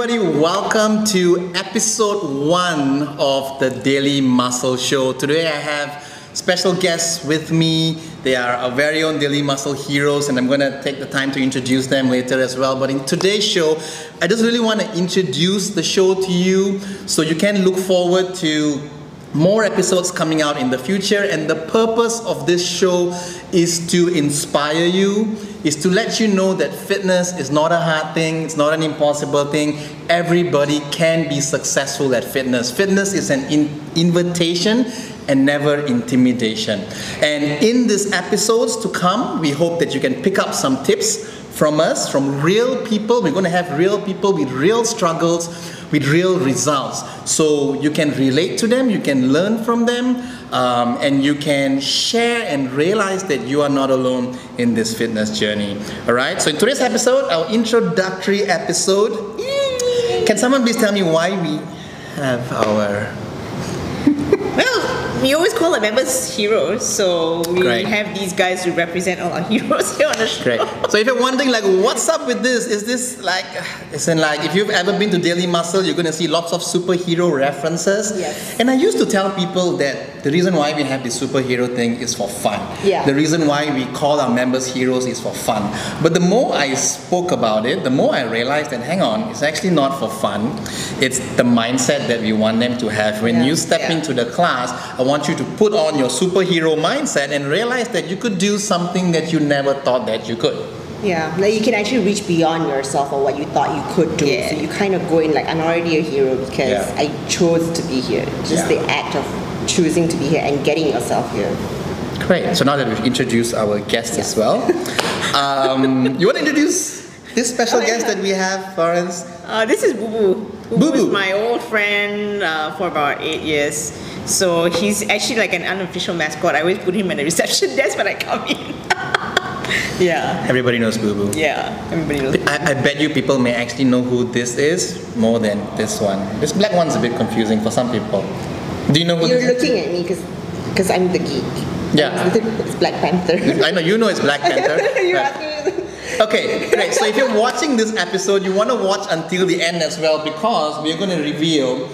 everybody. Welcome to episode one of the Daily Muscle Show. Today I have special guests with me. They are our very own Daily Muscle heroes, and I'm going to take the time to introduce them later as well. But in today's show, I just really want to introduce the show to you so you can look forward to more episodes coming out in the future. And the purpose of this show is to inspire you is to let you know that fitness is not a hard thing, it's not an impossible thing. Everybody can be successful at fitness. Fitness is an in- invitation and never intimidation. And in these episodes to come, we hope that you can pick up some tips from us, from real people. We're going to have real people with real struggles, with real results. So you can relate to them, you can learn from them, um, and you can share and realize that you are not alone in this fitness journey. All right. So in today's episode, our introductory episode. Can someone please tell me why we have our Well, we always call our members heroes, so we Great. have these guys to represent all our heroes here on the show. Great. So if you're wondering like what's up with this, is this like in like if you've ever been to Daily Muscle, you're gonna see lots of superhero references. Yes. And I used to tell people that the reason why we have this superhero thing is for fun. Yeah. The reason why we call our members heroes is for fun. But the more I spoke about it, the more I realized that hang on, it's actually not for fun. It's the mindset that we want them to have. When Yeah. you step Yeah. into the class, I want you to put on your superhero mindset and realize that you could do something that you never thought that you could. Yeah. Like you can actually reach beyond yourself or what you thought you could do. Yeah. So you kind of go in like I'm already a hero because Yeah. I chose to be here. Just Yeah. the act of choosing to be here and getting yourself here. Great. So now that we've introduced our guest as well, um, you want to introduce this special Oh, guest yeah. that we have, Florence? Uh, this is Boo Boo. Boo Boo Boo Boo. my old friend uh, for about eight years. So he's actually like an unofficial mascot. I always put him at the reception desk when I come in. yeah. Everybody knows Boo Boo. Yeah. Everybody knows. I, I bet you people may actually know who this is more than this one. This black one's a bit confusing for some people. Do you know You're looking at me because I'm the geek. Yeah. It's Black Panther. I know you know it's Black Panther. you Right. me. Okay, great. So if you're watching this episode, you want to watch until the end as well because we're going to reveal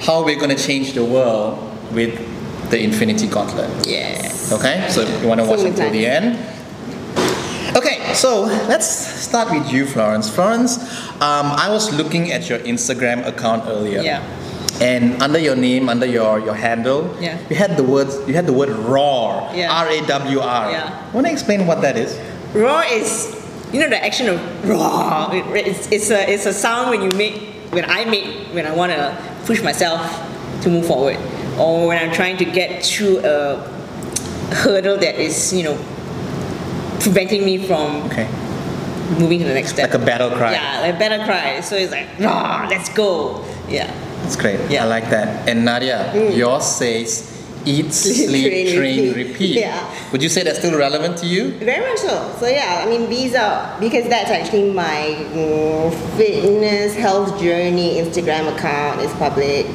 how we're going to change the world with the Infinity Gauntlet. Yeah. Okay, so you want to watch until the end. Okay, so let's start with you, Florence. Florence, um, I was looking at your Instagram account earlier. Yeah. And under your name, under your, your handle, Yeah. you had the words you had the word roar. Yeah. R A W R. Yeah. Want to explain what that is? Roar is, you know, the action of roar. It- It's, it's a it's a sound when you make when I make when I want to push myself to move forward, or when I'm trying to get through a hurdle that is you know preventing me from Okay. moving to the next step. Like a battle cry. Yeah, like battle cry. So it's like roar, let's go. Yeah. That's great. Yeah. I like that. And Nadia, yours says eat, sleep, Train, train, repeat. repeat. Yeah. Would you say that's still relevant to you? Very much so. So yeah, I mean these are because that's actually my mm, fitness health journey Instagram account is public,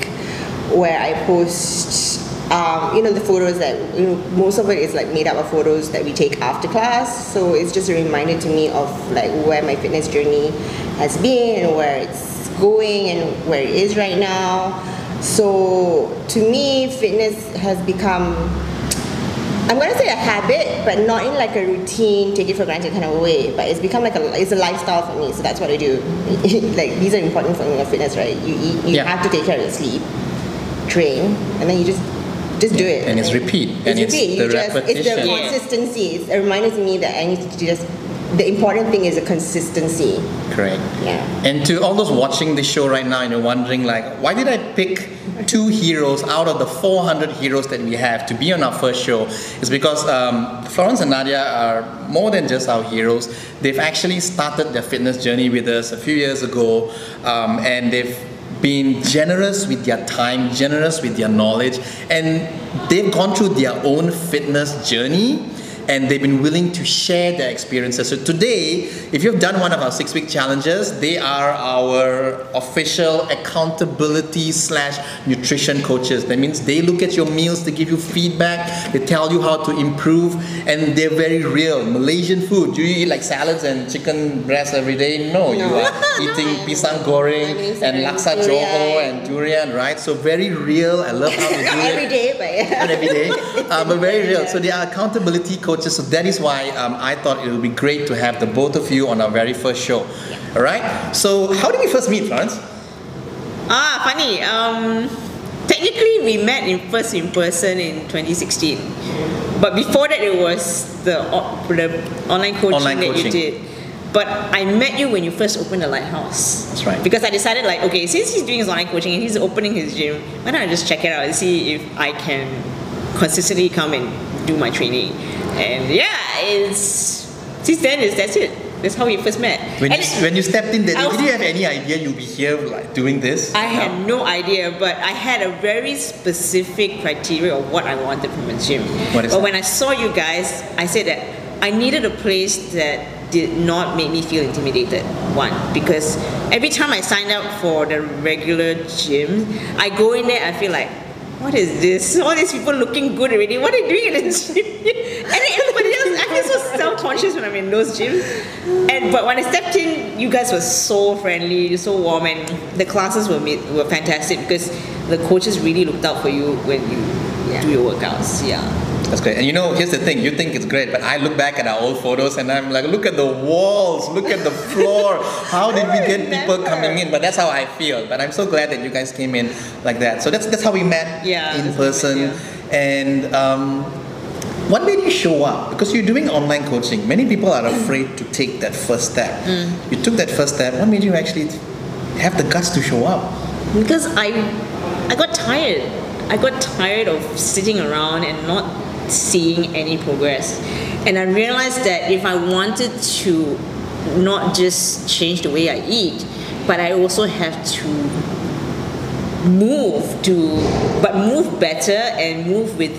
where I post. Um, you know the photos that you know, most of it is like made up of photos that we take after class. So it's just a reminder to me of like where my fitness journey has been and where it's going and where it is right now. So to me, fitness has become I'm gonna say a habit, but not in like a routine, take it for granted kind of way. But it's become like a it's a lifestyle for me. So that's what I do. like these are important for me. Fitness, right? You eat, you Yeah. have to take care of your sleep, train, and then you just just do it. And it's repeat, It's and it's repeat. the you just, It's the consistency. It reminds me that I need to just. The important thing is the consistency. Correct. Yeah. And to all those watching this show right now and you're wondering like, why did I pick two heroes out of the 400 heroes that we have to be on our first show? It's because um, Florence and Nadia are more than just our heroes. They've actually started their fitness journey with us a few years ago, um, and they've been generous with their time, generous with their knowledge, and they've gone through their own fitness journey and they've been willing to share their experiences. So today, if you've done one of our six-week challenges, they are our official accountability slash nutrition coaches. That means they look at your meals, they give you feedback, they tell you how to improve, and they're very real. Malaysian food. Do you eat like salads and chicken breast every day? No, you are eating pisang goreng and laksa durian. johor and durian, right? So very real. I love how they do Not it every day, but not every day, uh, but very real. So they are accountability coaches. So that is why um, I thought it would be great to have the both of you on our very first show. All right. So how did we first meet, Florence? Ah, funny. Um, technically, we met in first in person in 2016, but before that, it was the the online coaching Online that coaching. you did. But I met you when you first opened the lighthouse. That's right. Because I decided, like, okay, since he's doing his online coaching and he's opening his gym, why don't I just check it out and see if I can consistently come and do my training? And yeah, it's since then, it's, that's it. That's how we first met. When you, it- when you stepped in, there, I did you have any idea you'd be here like doing this? I had no idea, but I had a very specific criteria of what I wanted from a gym. What is but that? when I saw you guys, I said that I needed a place that did not make me feel intimidated. One, because every time I sign up for the regular gym, I go in there, I feel like, what is this? All these people looking good already. What are they doing in the gym? and everybody else, I feel so self-conscious when I'm in those gyms. And but when I stepped in, you guys were so friendly, so warm, and the classes were made, were fantastic because the coaches really looked out for you when you Yeah. do your workouts. Yeah. That's great. And you know, here's the thing. You think it's great, but I look back at our old photos and I'm like, look at the walls, look at the floor. How did we get people coming in? But that's how I feel. But I'm so glad that you guys came in like that. So that's that's how we met Yeah, in that's how we person. And um, what made you show up? Because you're doing online coaching. Many people are afraid to take that first step. Mm. You took that first step. What made you actually have the guts to show up? Because I, I got tired. I got tired of sitting around and not seeing any progress. And I realized that if I wanted to not just change the way I eat, but I also have to move to, but move better and move with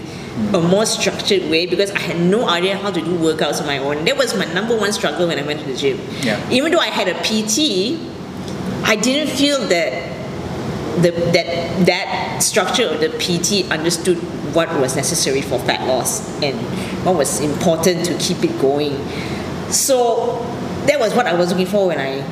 a more structured way because I had no idea how to do workouts on my own. That was my number one struggle when I went to the gym. Yeah. Even though I had a PT, I didn't feel that the, that that structure of the PT understood what was necessary for fat loss and what was important to keep it going. So that was what I was looking for when I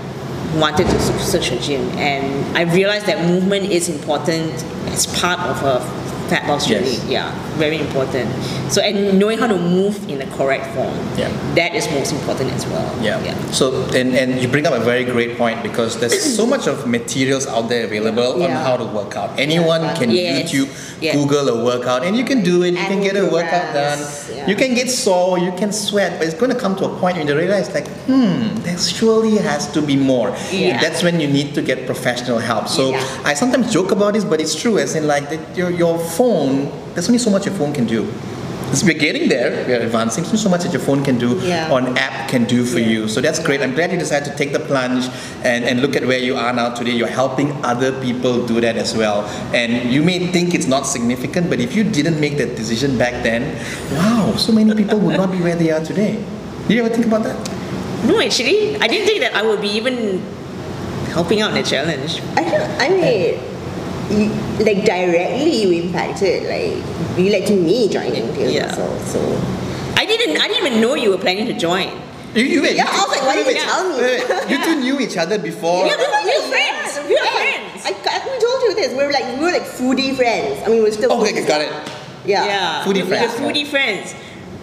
wanted to search a gym, and I realized that movement is important as part of a fat loss journey. Yeah, very important. So and knowing how to move in the correct form. Yeah. That is most important as well. Yeah. yeah. So and, and you bring up a very great point because there's so much of materials out there available on Yeah. how to work out. Anyone can Yes. YouTube, Yeah. Google a workout, and you can do it. You can get a workout done. yeah. You can get sore. You can sweat, but it's going to come to a point when you realize like, hmm, there surely has to be more. Yeah. That's when you need to get professional help. So Yeah. I sometimes joke about this, but it's true. As in like that your your phone. There's only so much your phone can do. It's- We're getting there. We're advancing. There's so much that your phone can do Yeah. or an app can do for you. So that's great. I'm glad you decided to take the plunge and, and look at where you are now today. You're helping other people do that as well. And you may think it's not significant, but if you didn't make that decision back then, wow, so many people would not be where they are today. Did you ever think about that? No, actually, I didn't think that I would be even helping out in a challenge. I don't, I mean, you, like directly you impacted, like you led to me joining Daily Yeah. Muscle. So I didn't. I didn't even know you were planning to join. You, you, wait, Yeah, you I was like, why didn't you tell me? wait, wait, you two knew each other before. Yeah, we were, we were friends. We were Yeah. friends. I, I who told you this? We were like we were like foodie friends. I mean, we're still. Okay, foodies. got it. Yeah. yeah, Foodie friends. we were friends. foodie friends.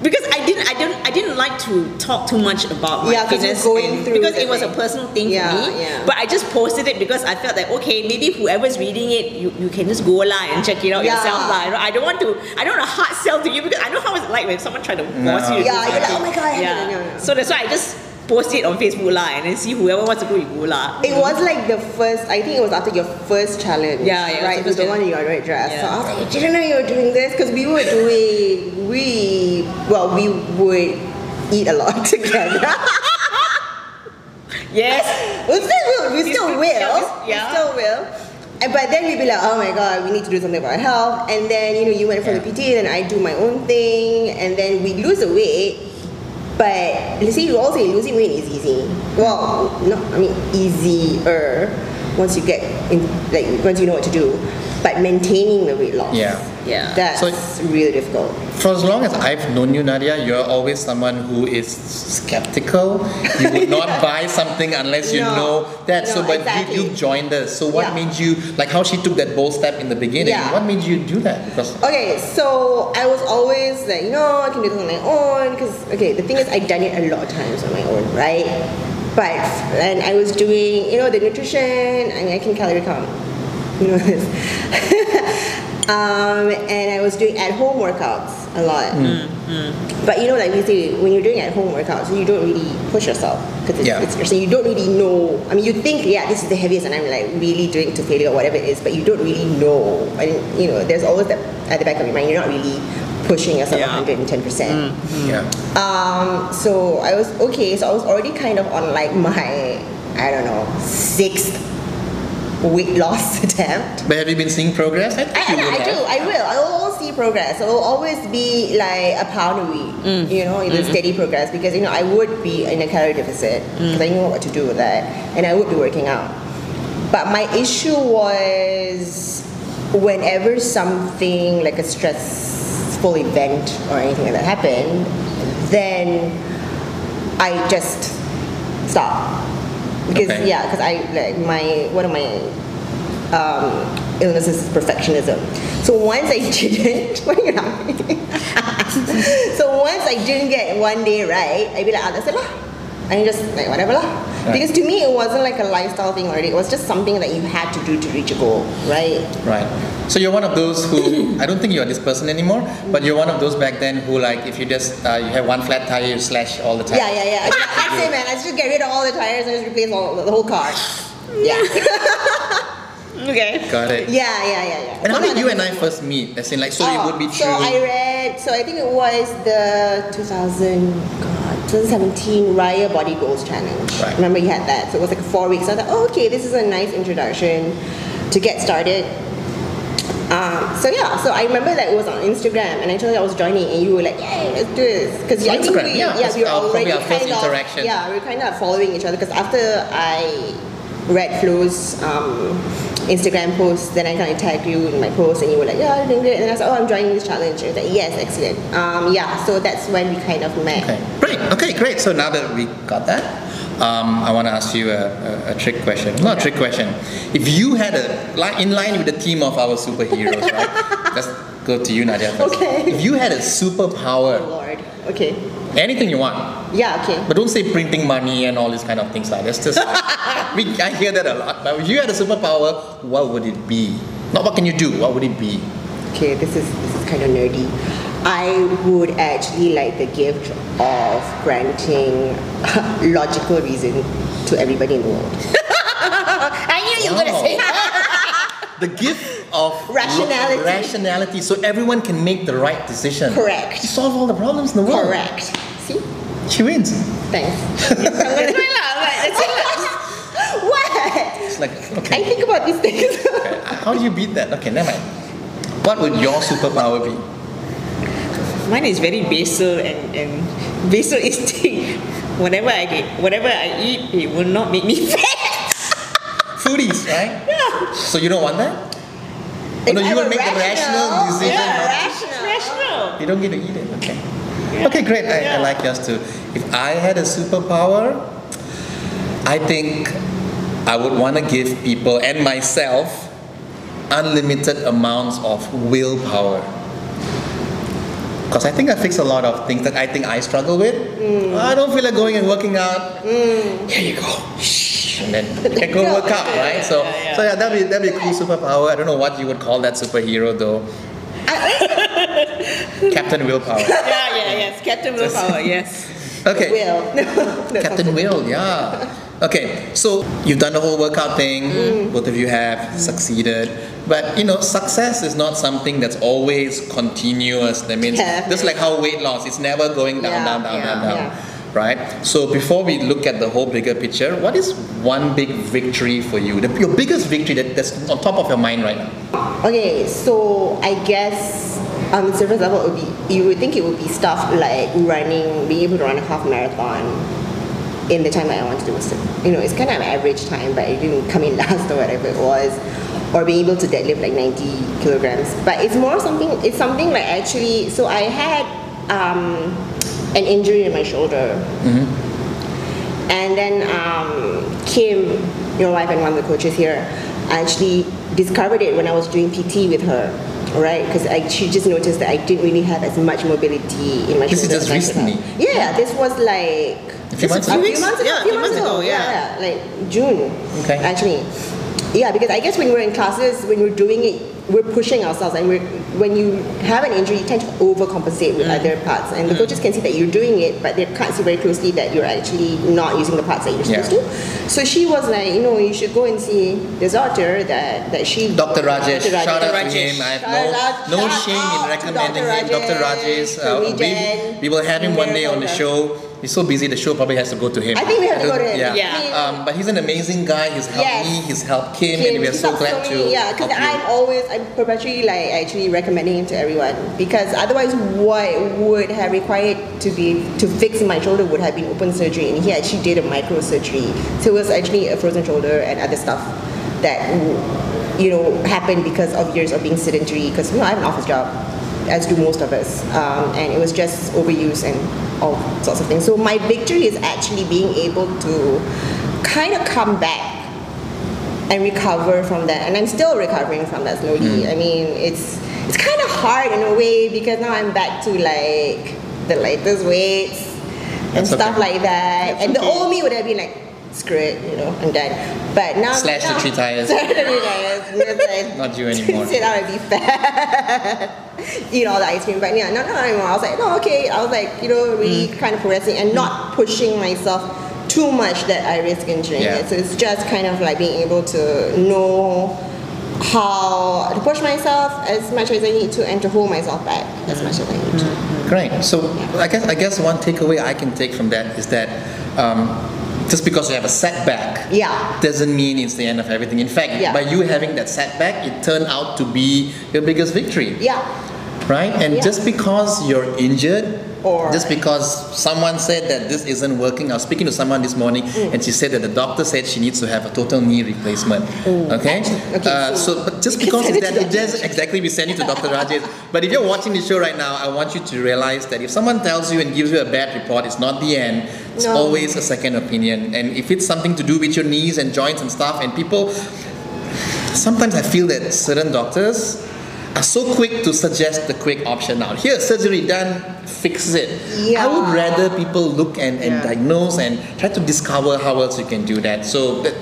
Because I didn't, I didn't, I didn't like to talk too much about my Yeah, 'cause you're fitness going and- through because it was a personal thing Yeah, for me. yeah. But I just posted it because I felt like okay, maybe whoever's reading it, you, you can just go lah and check it out Yeah. yourself lah. You know, I don't want to, I don't want to hard sell to you because I know how it's like when someone try to force No. you. to do Yeah, you're like, oh my God, Yeah. don't no. So that's why I just post it on Facebook lah and then see whoever wants to go, you go lah. It mm. was like the first. I think it was after your first challenge. Yeah, yeah, Right, the it was the one you got red dress. So I was like, I didn't know you were doing this because we were doing we well we would eat a lot together. Yes. we still will. We still will. yeah, we- still will. And, but then we'd be like, oh my god, we need to do something about our health. And then you know you went for the Yeah. PT, then I do my own thing, and then we lose the weight. But let's say you all say losing weight is easy. Well, no, I mean easier once you get in, like once you know what to do. But maintaining the weight loss, Yeah. Yeah. that's So- really difficult. For as long as I've known you, Nadia, you're always someone who is skeptical. You would not buy something unless you No. know that. so, but exactly. you, you joined us. So, what Yeah. made you like how she took that bold step in the beginning? Yeah. What made you do that? Because Okay, so I was always like, you know, I can do this on my own. Because, okay, the thing is, I've done it a lot of times on my own, right? But, and I was doing, you know, the nutrition, and I can calorie count. You know this. um, and I was doing at home workouts a lot. Mm. Mm, mm. But you know, like we say, when you're doing at home workouts, you don't really push yourself because it's, Yeah. it's so you don't really know. I mean, you think, yeah, this is the heaviest, and I'm like really doing to failure or whatever it is, but you don't really know. And you know, there's always that at the back of your mind. You're not really pushing yourself Yeah. 110 percent. yeah, Um, so I was okay. So I was already kind of on like my, I don't know, sixth weight loss attempt. but have you been seeing progress? I think I, you I, I do. I will. I will see progress. It will always be like a pound a week. Mm. You know, the mm-hmm. steady progress because you know I would be in a calorie deficit because I know what to do with that, and I would be working out. But my issue was whenever something like a stressful event or anything like that happened, then I just stop. Because Okay. yeah, because I like my one of my um, illnesses is perfectionism. So once I didn't, you laughing? so once I didn't get one day right, I'd be like, ah, that's it lah. And just like whatever lah. Right. Because to me, it wasn't like a lifestyle thing already. It was just something that you had to do to reach a goal, right? Right. So you're one of those who I don't think you're this person anymore, but you're one of those back then who like if you just uh, you have one flat tire, you slash all the time. Yeah, yeah, yeah. I just, that's it, man. I just get rid of all the tires and just replace all, the whole car. Yeah. Okay. Got it. yeah, yeah, yeah, yeah. And how did you and I first meet? As in, like, so it Oh, would be true. So. I read. So I think it was the 2000, God, 2017 Raya Body Goals Challenge. Right. Remember you had that. So it was like four weeks. I thought, oh, okay, this is a nice introduction to get started. Um, so yeah, so I remember that it was on Instagram, and I told you I was joining, and you were like, "Yay, let's do this!" Because I think Instagram, we, yeah, yeah, we were our- already kind of, yeah, we were kind of following each other. Because after I read Flo's um, Instagram post, then I kind of tagged you in my post, and you were like, "Yeah, you're doing great," and I said, "Oh, I'm joining this challenge." And I was like, "Yes, excellent." Um, yeah, so that's when we kind of met. Okay, great. Okay, great. So now that we got that, um, I want to ask you a, a, a trick question. Not a trick question. If you had a like in line with the theme of our superheroes, right? Let's go to you, Nadia. First. Okay. If you had a superpower, Oh Lord. Okay. anything you want, Yeah. Okay. but don't say printing money and all these kind of things like that's just we I hear that a lot. But if you had a superpower, what would it be? Not what can you do, what would it be? Okay, this is this is kind of nerdy. I would actually like the gift of granting logical reason to everybody in the world. I knew you were gonna say that. The gift of Rationality. lo- rationality, so everyone can make the right decision. Correct. To solve all the problems in the world. Correct. See? She wins. Thanks. That's right lah, but that's it what? It's like okay. I think about these things. How do you beat that? Okay, never mind. What would your superpower be? Mine is very basal and, and basal instinct. Whatever I get, whatever I eat, it will not make me fat. Foodies, right? Yeah. So you don't want that? Oh, no, If you I will make the rational rational, decision. yeah, rational. Rational. You don't get to eat it. Okay. Yeah. Okay, great. I, I like yours too. If I had a superpower, I think I would want to give people and myself unlimited amounts of willpower. Because I think I fix a lot of things that I think I struggle with. Mm. I don't feel like going and working out. Mm. Here you go. Shh. And then you can go work out, right? So, Yeah, yeah. so yeah, that'd be that'd be a cool superpower. I don't know what you would call that superhero though. Captain Willpower. Yes. Captain Willpower, yes. Okay. Will. No, Captain Will, yeah. Okay, so you've done the whole workout thing. Mm. Both of you have succeeded, but you know, success is not something that's always continuous. That means Yeah. just like how weight loss, it's never going down, Yeah, down, down, yeah, down, down. Right. So before we look at the whole bigger picture, what is one big victory for you? The, your biggest victory that, that's on top of your mind right now. Okay, so I guess Um, surface level would be you would think it would be stuff like running, being able to run a half marathon in the time that I wanted to do. You know, it's kind of average time, but it didn't come in last or whatever it was. Or being able to deadlift like 90 kilograms. But it's more something, it's something like actually, so I had um, an injury in my shoulder. And then um, Kim, your wife and one of the coaches here, actually discovered it when I was doing PT with her, right? Because I she just noticed that I didn't really have as much mobility in my This is just as I should have. recently? Yeah, this was like A few months a ago? few months ago. Yeah, a few months ago. yeah. yeah, like June. Okay. Actually, yeah, because I guess when we're in classes, when we're doing it, we're pushing ourselves, and we're, when you have an injury, you tend to overcompensate with other parts, and the coaches can see that you're doing it, but they can't see very closely that you're actually not using the parts that you're Yeah. supposed to. So she was like, you know, you should go and see this doctor that that she. Dr. Rajesh, Dr. shout out to Rajesh. him. I have no, no shame in recommending Dr. him. Dr. Rajesh, Rajesh, uh, we, we will have him one day on the show. He's so busy, the show probably has to go to him. I think we have to go to him. Yeah. Yeah. I Um, but he's an amazing guy. He's helped Yes. me. He's helped Kim, Kim, and we are she's so up glad many- to. Yeah, because. I'm always, I'm perpetually like actually recommending him to everyone because otherwise, what would have required to be to fix my shoulder would have been open surgery, and he actually did a micro surgery. So it was actually a frozen shoulder and other stuff that you know happened because of years of being sedentary. Because you know I have an office job, as do most of us, um, and it was just overuse and all sorts of things. So my victory is actually being able to kind of come back and recover from that. And I'm still recovering from that slowly. Hmm. I mean, it's it's kind of hard in a way because now I'm back to like the latest weights and That's stuff okay. like that. and the okay. old me would have been like, screw it, you know, I'm done. But now Slash the now, three tires. Slash the three tires. Like, Not you anymore. Sit down and be fat. Eat all the ice cream. But yeah, no, not anymore. I was like, no, okay. I was like, you know, really Mm. kind of progressing and not pushing myself too much that I risk injuring Yeah. it. So it's just kind of like being able to know how to push myself as much as I need to and to hold myself back as much as I need to. Great. So I guess I guess one takeaway I can take from that is that um, just because you have a setback Yeah. doesn't mean it's the end of everything. In fact, Yeah. by you having that setback, it turned out to be your biggest victory. Yeah. Right? And Yeah. just because you're injured, Or- just because someone said that this isn't working, I was speaking to someone this morning, Mm. and she said that the doctor said she needs to have a total knee replacement. Okay, Okay, uh, so but just because it that, it does exactly we send you to Dr. Rajesh. But if you're watching the show right now, I want you to realize that if someone tells you and gives you a bad report, it's not the end. It's No. always a second opinion, and if it's something to do with your knees and joints and stuff, and people sometimes I feel that certain doctors are so quick to suggest the quick option now. Here, surgery done, fix it. Yeah. I would rather people look and, and Yeah. diagnose and try to discover how else you can do that. So the,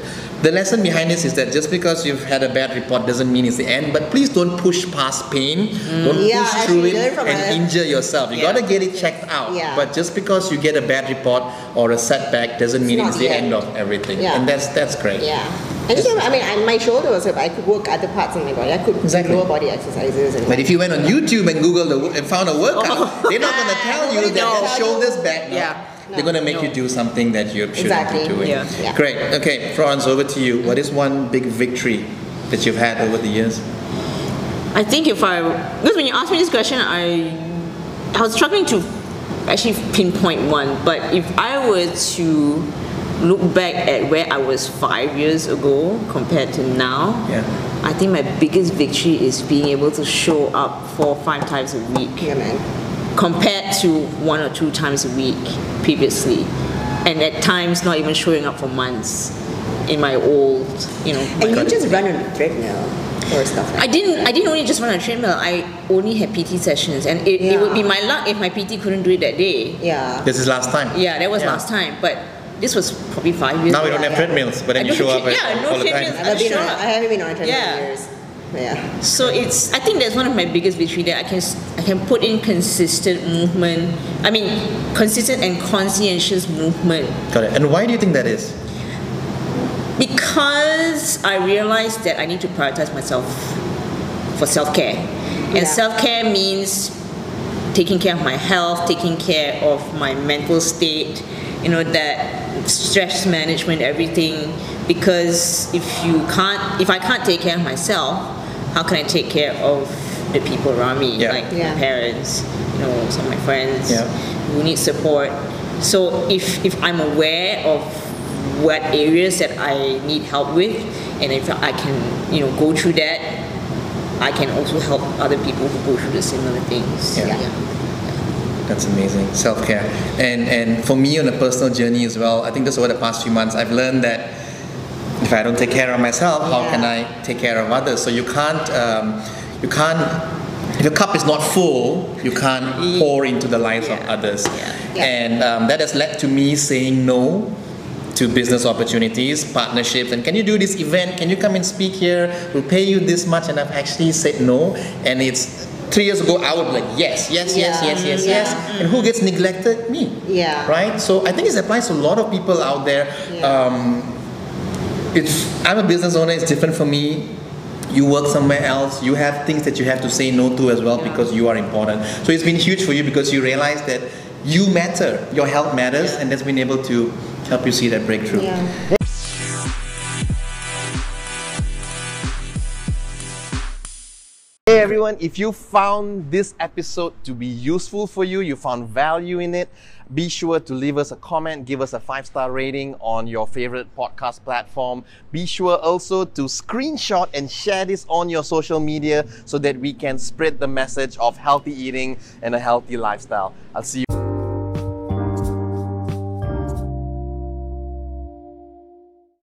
the lesson behind this is that just because you've had a bad report doesn't mean it's the end, but please don't push past pain. Don't Yeah, push through it and injure yourself. You gotta get it checked out. Yeah. But just because you get a bad report or a setback doesn't mean not it's the end. end of everything. Yeah. And that's that's great. Yeah. And just, I mean, I, my shoulder was up. I could work other parts of my body. I could Exactly. do lower body exercises. And But if you went on YouTube and Google the, and found a workout, oh. they're not gonna tell you Nobody that knows. your shoulders back. No. Yeah. They're gonna make you do something that you shouldn't Exactly. be doing. Yeah. Yeah. Great. Okay, Franz, over to you. What is one big victory that you've had over the years? I think if I because when you asked me this question, I I was struggling to actually pinpoint one. But if I were to look back at where I was five years ago compared to now, Yeah. I think my biggest victory is being able to show up four or five times a week yeah, man. compared to one or two times a week previously, and at times not even showing up for months in my old, you know. And you just run on a treadmill or stuff like I didn't. I didn't only just run on a treadmill. I only had PT sessions, and it, it would be my luck if my PT couldn't do it that day. Yeah. This is last time. Yeah, that was Yeah. last time. But this was probably five years. Now we don't have treadmills, but then you show up yeah, no all treadmills. I, sure. on, I haven't been on a treadmill Yeah. in years. Yeah. So it's. I think that's one of my biggest victory that I can s- I can put in consistent movement. I mean, consistent and conscientious movement Got it. And why do you think that is? because I realized that I need to prioritize myself for self care. And Yeah. self care means taking care of my health, taking care of my mental state, you know, that stress management, everything. Because if you can't, if I can't take care of myself, how can I take care of the people around me, Yeah. like Yeah. my parents, you know, some of my friends Yeah. who need support. So if if I'm aware of what areas that I need help with, and if I can, you know, go through that, I can also help other people who go through the similar things. Yeah. That's amazing. Self care. And and for me on a personal journey as well, I think just over the past few months I've learned that if I don't take care of myself, how can I take care of others? So you can't um, you can't if your cup is not full, you can't pour into the lives of others. Yeah. Yeah. And um, that has led to me saying no to business opportunities, partnerships, and can you do this event? Can you come and speak here? We'll pay you this much, and I've actually said no. And it's three years ago, I would be like yes, yes, yes, Yeah. yes, yes, Yeah. yes. And who gets neglected? Me. Yeah. Right. So I think it applies to a lot of people out there. Yeah. Um, it's I'm a business owner. It's different for me. You work somewhere else. You have things that you have to say no to as well Yeah. because you are important. So it's been huge for you because you realize that you matter. Your health matters, and that's been able to help you see that breakthrough. Everyone, if you found this episode to be useful for you, you found value in it, be sure to leave us a comment, give us a five star rating on your favorite podcast platform. Be sure also to screenshot and share this on your social media so that we can spread the message of healthy eating and a healthy lifestyle. I'll see you.